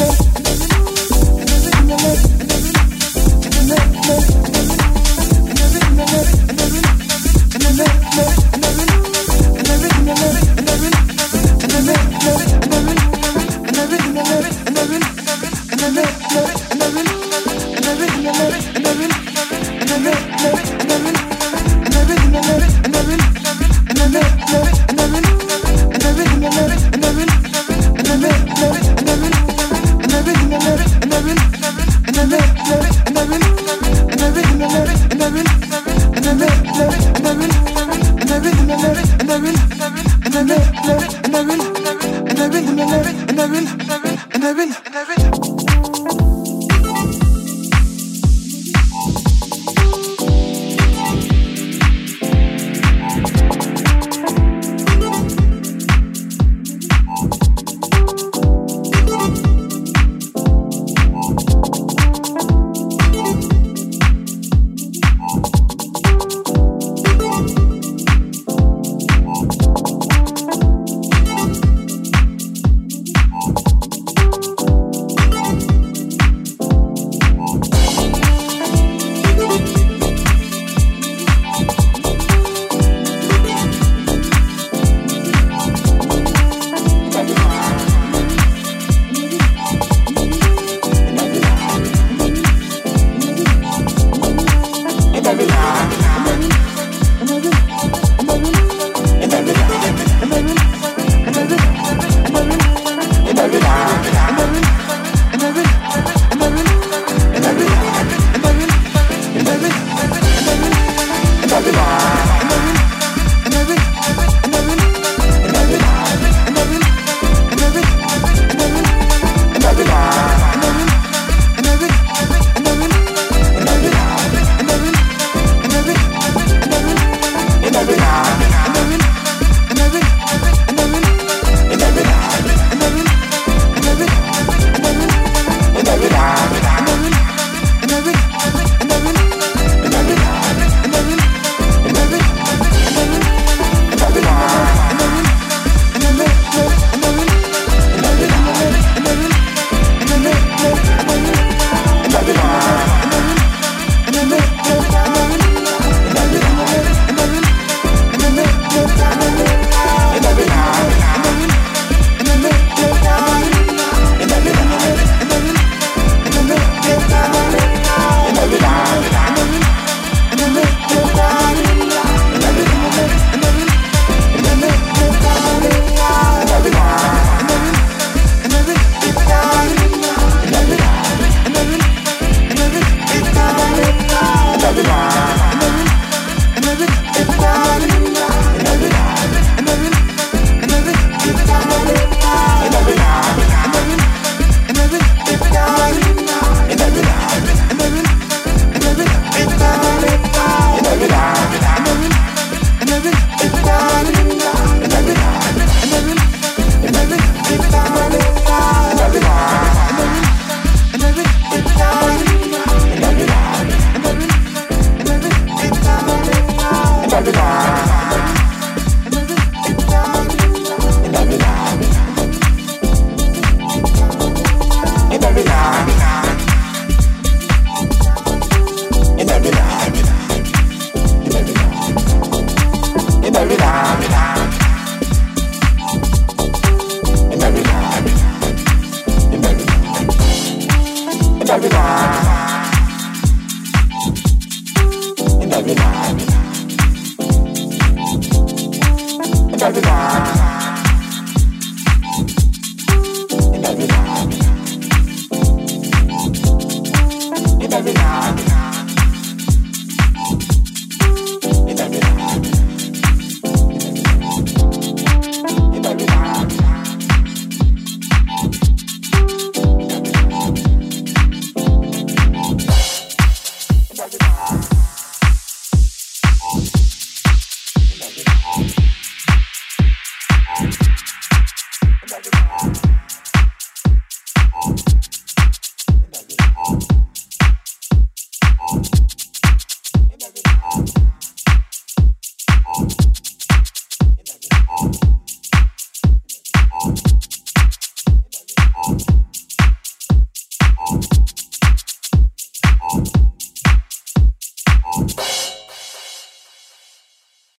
Just